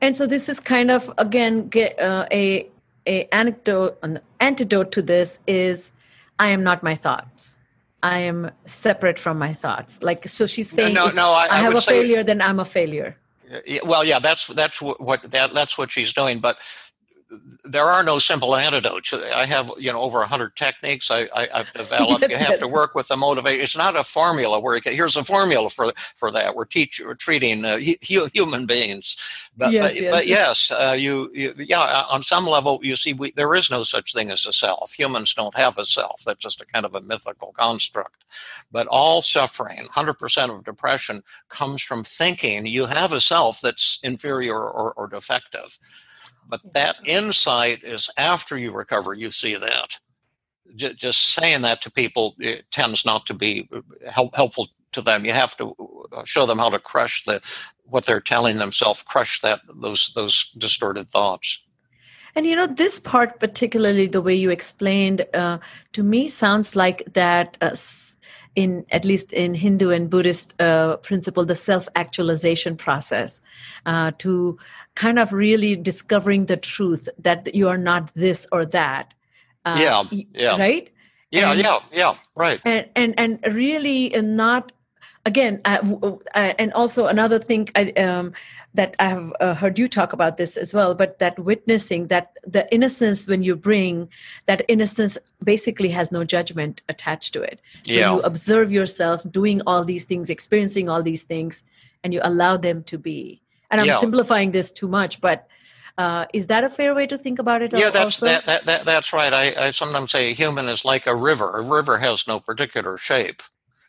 And so this is kind of again get, uh, a a anecdote an antidote to this is I am not my thoughts. I am separate from my thoughts. Like, so she's saying, no, no, no I, I, have a failure, then I'm a failure. Well, yeah, that's that's what that that's what she's doing. But there are no simple antidotes. I have, you know, over 100 techniques I, I, have developed. yes, you have yes. to work with the motivation. It's not a formula where can, here's a formula for for that. We're teach we're treating uh, human beings, but yes, but, yes, but yes uh, you, you, yeah uh, on some level you see we, there is no such thing as a self. Humans don't have a self. That's just a kind of a mythical construct. But all suffering, 100% of depression, comes from thinking you have a self that's inferior or, or defective. But that insight is after you recover, you see that. J- just saying that to people tends not to be uh, help- helpful to them. You have to uh, show them how to crush the what they're telling themselves, crush that those those distorted thoughts. And you know, this part, particularly the way you explained, uh, to me sounds like that. Uh, in at least in Hindu and Buddhist uh, principle, the self-actualization process uh, to kind of really discovering the truth that you are not this or that. Uh, yeah, yeah, right. Yeah, and, yeah, yeah, right. And and and really not again, uh, uh, and also another thing I, um, that I have uh, heard you talk about this as well, but that witnessing that the innocence when you bring that innocence basically has no judgment attached to it. So yeah. you observe yourself doing all these things, experiencing all these things, and you allow them to be and i'm yeah. simplifying this too much but uh, is that a fair way to think about it yeah that's that, that, that, that's right I, I sometimes say a human is like a river a river has no particular shape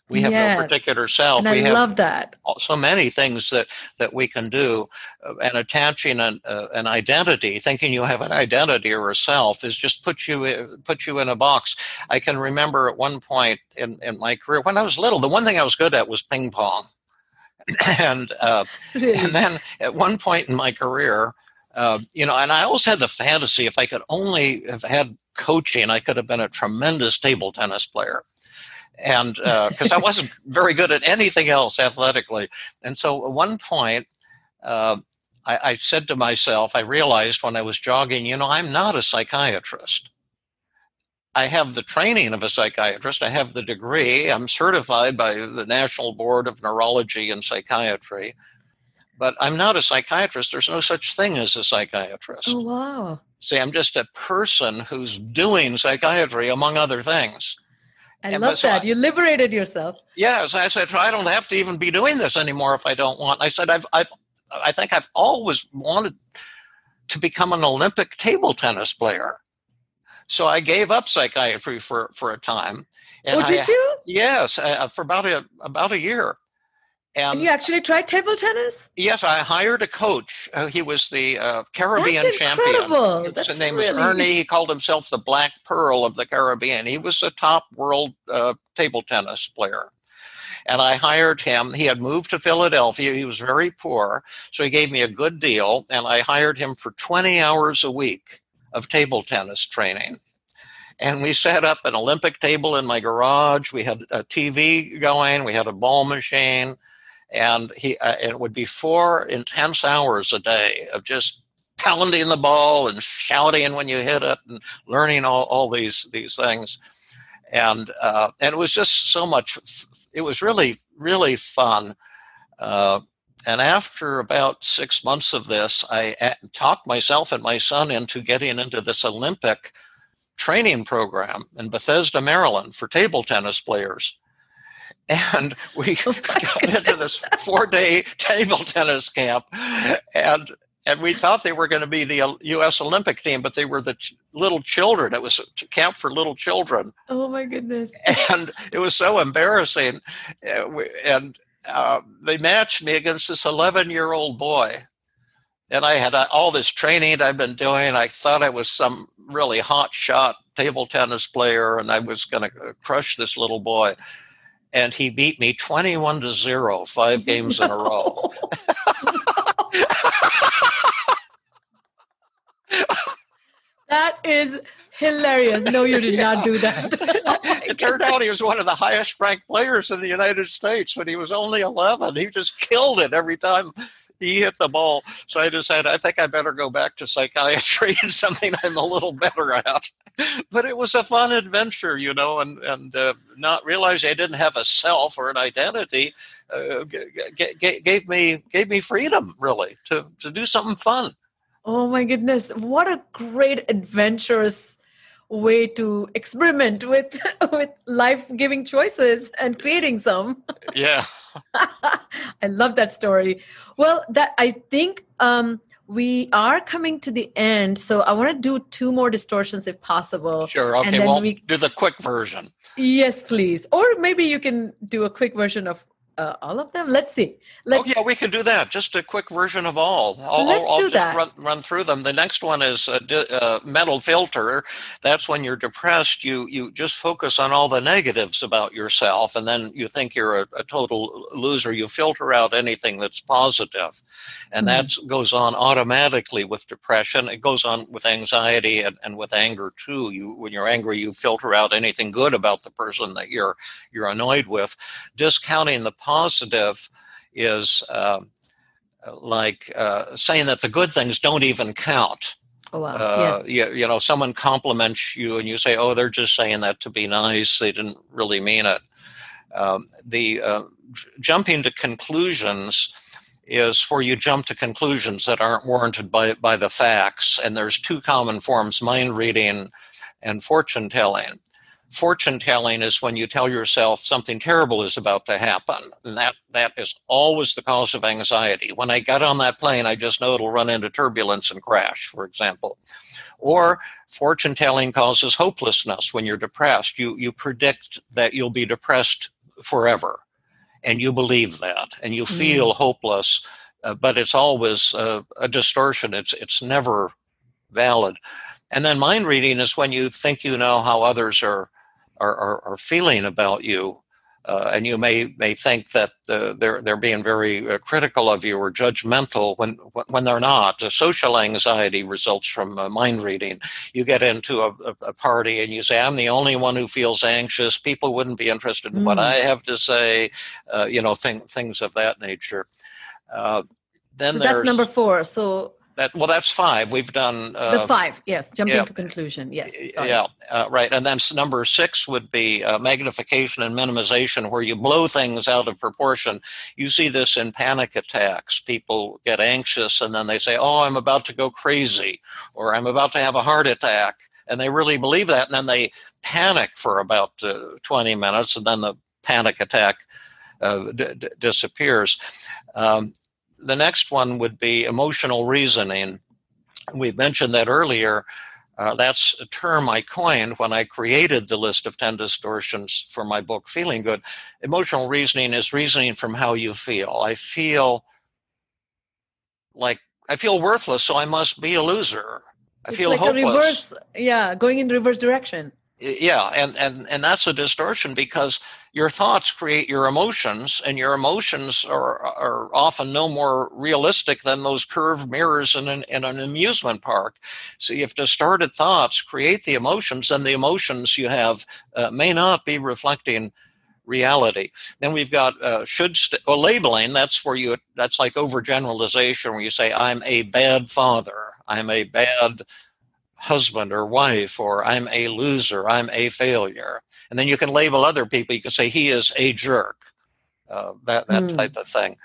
we have yes. no particular self. And we I love that. So many things that, that we can do, uh, and attaching an, uh, an identity, thinking you have an identity or a self, is just put you uh, put you in a box. I can remember at one point in, in my career when I was little, the one thing I was good at was ping pong. (laughs) and uh, really? and then at one point in my career, uh, you know, and I always had the fantasy if I could only have had coaching, I could have been a tremendous table tennis player. And because uh, I (laughs) wasn't very good at anything else athletically, and so at one point. Uh, I, I said to myself, I realized when I was jogging, you know, I'm not a psychiatrist. I have the training of a psychiatrist. I have the degree. I'm certified by the National Board of Neurology and Psychiatry. But I'm not a psychiatrist. There's no such thing as a psychiatrist. Oh, wow. See, I'm just a person who's doing psychiatry, among other things. I and love so that. I, you liberated yourself. Yes. I said, I don't have to even be doing this anymore if I don't want. I said, I've, I've, I think I've always wanted to become an Olympic table tennis player. So I gave up psychiatry for, for a time. And oh, did I, you? Yes, uh, for about a about a year. And, and, you actually tried table tennis? Yes, I hired a coach. Uh, he was the uh, Caribbean That's incredible. champion. His name really... was Ernie. He called himself the Black Pearl of the Caribbean. He was a top world uh, table tennis player. And I hired him. He had moved to Philadelphia. He was very poor. So he gave me a good deal. And I hired him for 20 hours a week of table tennis training. And we set up an Olympic table in my garage. We had a TV going, we had a ball machine, and he uh, it would be four intense hours a day of just pounding the ball and shouting when you hit it and learning all, all these these things. And uh, and it was just so much. It was really really fun. Uh, and after about six months of this, I talked myself and my son into getting into this Olympic training program in Bethesda, Maryland for table tennis players. And we (laughs) oh got into this four day (laughs) table tennis camp. And and we thought they were going to be the U.S. Olympic team, but they were the ch- little children. It was a camp for little children. Oh my goodness! And it was so embarrassing. Uh, and uh, they matched me against this 11 year old boy. And I had uh, all this training I'd been doing. I thought I was some really hot shot table tennis player, and I was going to uh, crush this little boy. And he beat me 21 to 0, five games no. in a row. (laughs) (laughs) that is hilarious. No, you did yeah. not do that. (laughs) it turned out he was one of the highest ranked players in the United States when he was only 11. He just killed it every time he hit the ball. So I decided I think I better go back to psychiatry (laughs) and something I'm a little better at. But it was a fun adventure, you know, and and uh, not realizing I didn't have a self or an identity uh, g- g- gave me gave me freedom really to to do something fun. Oh my goodness! What a great adventurous way to experiment with (laughs) with life-giving choices and creating some. (laughs) Yeah. I love that story. Well that i think um we are coming to the end so i want to do two more distortions if possible sure okay well we do the quick version. Yes please. Or maybe you can do a quick version of uh, all of them? Let's see. Let's, oh, yeah, we can do that. Just a quick version of all. I'll, Let's I'll, I'll do just that. Run, run through them. The next one is a, a mental filter. That's when you're depressed. You you just focus on all the negatives about yourself, and then you think you're a, a total loser. You filter out anything that's positive, and mm-hmm. that goes on automatically with depression. It goes on with anxiety and, and with anger too. You when you're angry, you filter out anything good about the person that you're you're annoyed with, discounting the positive is uh, like uh, saying that the good things don't even count. Oh, wow. Uh, yes. you, you know, someone compliments you and you say, oh, they're just saying that to be nice. They didn't really mean it. Um, the uh, jumping to conclusions is where you jump to conclusions that aren't warranted by, by the facts. And there's two common forms mind reading and fortune telling fortune telling is when you tell yourself something terrible is about to happen. And that that is always the cause of anxiety. When i get on that plane i just know it'll run into turbulence and crash for example. Or fortune telling causes hopelessness when you're depressed. You you predict that you'll be depressed forever and you believe that and you feel mm. hopeless uh, but it's always uh, a distortion. It's it's never valid. And then mind reading is when you think you know how others are are, are, are feeling about you. Uh, and you may may think that uh, they're they're being very uh, critical of you or judgmental when when they're not. Social anxiety results from uh, mind reading. You get into a, a, party and you say, "I'm the only one who feels anxious." People wouldn't be interested in mm. what I have to say. Uh, you know, thing, things of that nature. Uh, then so that's number four. So that well, that's five. We've done uh, the five. Yes, jumping yeah, to conclusion. Yes. Sorry. Yeah. Uh, right. And then number six would be uh, magnification and minimization, where you blow things out of proportion. You see this in panic attacks. People get anxious and then they say, "Oh, I'm about to go crazy," or "I'm about to have a heart attack," and they really believe that, and then they panic for about uh, 20 minutes, and then the panic attack uh, d- d- disappears. Um, the next one would be emotional reasoning. We mentioned that earlier. Uh, that's a term I coined when I created the list of 10 distortions for my book, Feeling Good. Emotional reasoning is reasoning from how you feel. I feel like I feel worthless, so I must be a loser. I it's feel like hopeless. Reverse, yeah, going in reverse direction yeah and, and and that's a distortion because your thoughts create your emotions and your emotions are are often no more realistic than those curved mirrors in an, in an amusement park. So if distorted thoughts create the emotions then the emotions you have uh, may not be reflecting reality. Then we've got uh, should st- well, labeling that's where you that's like overgeneralization where you say i'm a bad father. I'm a bad husband or wife, or I'm a loser, I'm a failure. And then you can label other people. You can say he is a jerk, uh, that that mm. type of thing.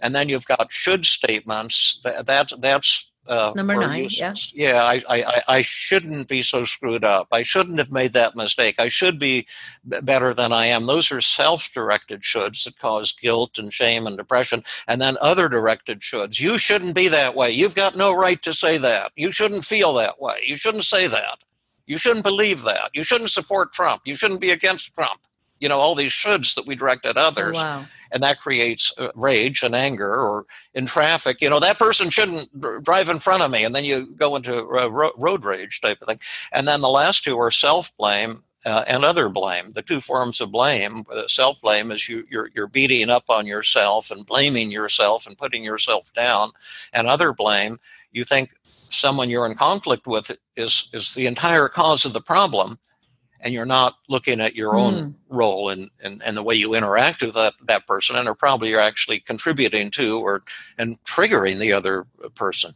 And then you've got should statements. That, that that's Uh, number nine. Yeah. Yeah. I, I, I shouldn't be so screwed up. I shouldn't have made that mistake. I should be better than I am. Those are self-directed shoulds that cause guilt and shame and depression. And then other directed shoulds. You shouldn't be that way. You've got no right to say that. You shouldn't feel that way. You shouldn't say that. You shouldn't believe that. You shouldn't support Trump. You shouldn't be against Trump. You know, all these shoulds that we direct at others. Oh, wow. And that creates uh, rage and anger or in traffic. You know, that person shouldn't drive in front of me. And then you go into road rage type of thing. And then the last two are self blame uh, and other blame. The two forms of blame, uh, self blame, is you, you're, you're beating up on yourself and blaming yourself and putting yourself down. And other blame, you think someone you're in conflict with is is the entire cause of the problem and you're not looking at your own mm. role and, and, and the way you interact with that, that person and are probably you're actually contributing to or and triggering the other person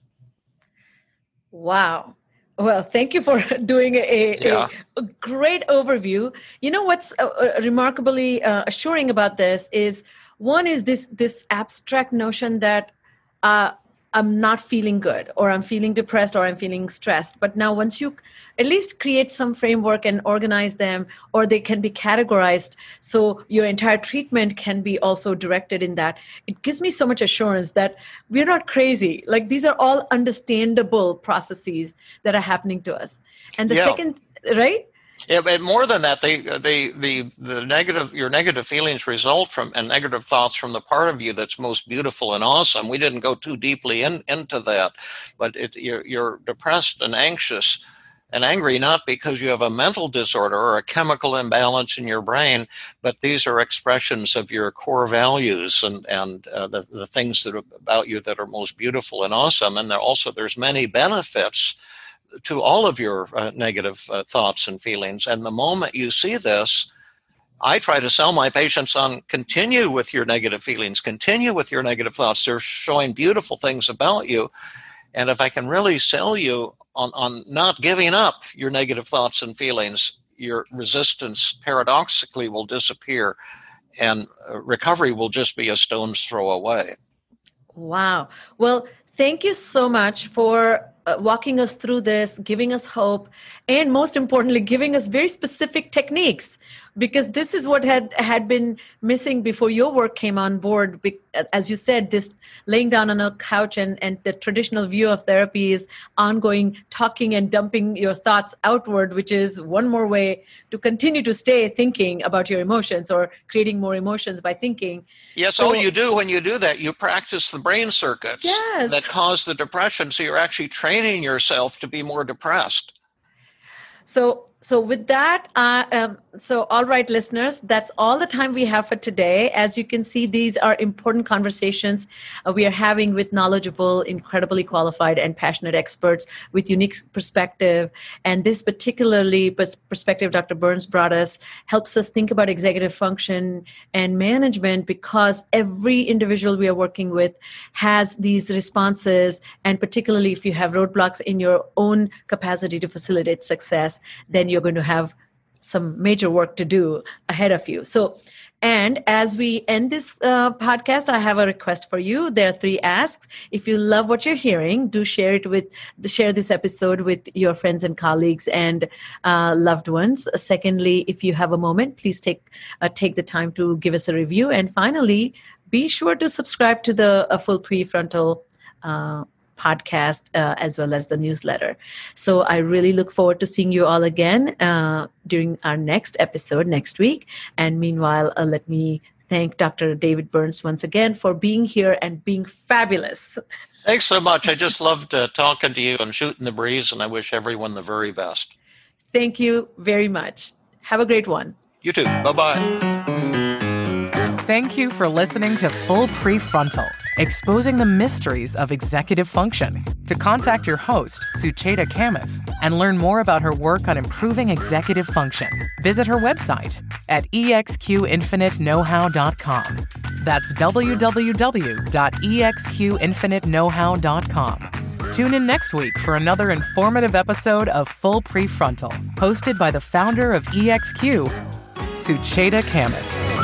wow well thank you for (laughs) doing a, yeah. a, a great overview you know what's uh, uh, remarkably uh, assuring about this is one is this this abstract notion that uh, I'm not feeling good or I'm feeling depressed or I'm feeling stressed. But now, once you at least create some framework and organize them, or they can be categorized so your entire treatment can be also directed in that, it gives me so much assurance that we're not crazy. Like these are all understandable processes that are happening to us. And the yeah. second, right? Yeah, but more than that, they, they, the, the negative, your negative feelings result from and negative thoughts from the part of you that's most beautiful and awesome. We didn't go too deeply in, into that, but it, you're, you're depressed and anxious and angry not because you have a mental disorder or a chemical imbalance in your brain, but these are expressions of your core values and and uh, the the things that about you that are most beautiful and awesome. And there also there's many benefits to all of your uh, negative uh, thoughts and feelings. And the moment you see this, I try to sell my patients on continue with your negative feelings, continue with your negative thoughts. They're showing beautiful things about you. And if I can really sell you on, on not giving up your negative thoughts and feelings, your resistance paradoxically will disappear and uh, recovery will just be a stone's throw away. Wow. Well, thank you so much for uh, walking us through this, giving us hope, and most importantly, giving us very specific techniques because this is what had had been missing before your work came on board. As you said this laying down on a couch and and the traditional view of therapy is ongoing talking and dumping your thoughts outward which is one more way to continue to stay thinking about your emotions or creating more emotions by thinking. Yes so, all you do when you do that you practice the brain circuits yes. that cause the depression. So you're actually training yourself to be more depressed. So so with that uh, um, so all right listeners that's all the time we have for today. As you can see these are important conversations uh, we are having with knowledgeable incredibly qualified and passionate experts with unique perspective. And this particularly perspective dr burns brought us helps us think about executive function and management because every individual we are working with has these responses. And particularly if you have roadblocks in your own capacity to facilitate success then you're going to have some major work to do ahead of you. So, and as we end this uh, podcast, I have a request for you. There are three asks. If you love what you're hearing, do share it with share this episode with your friends and colleagues and uh, loved ones. Secondly, if you have a moment, please take uh, take the time to give us a review. And finally, be sure to subscribe to the full prefrontal uh, podcast uh, as well as the newsletter. So I really look forward to seeing you all again uh, during our next episode next week. And meanwhile, uh, let me thank Dr. David Burns once again for being here and being fabulous. Thanks so much. I just loved uh, talking to you and shooting the breeze, and I wish everyone the very best. Thank you very much. Have a great one. You too. Bye bye. Thank you for listening to Full Prefrontal, exposing the mysteries of executive function. To contact your host, Sucheta Kamath, and learn more about her work on improving executive function, visit her website at exqinfiniteknowhow.com. That's www.exqinfiniteknowhow.com. Tune in next week for another informative episode of Full Prefrontal, hosted by the founder of EXQ, Sucheta Kamath.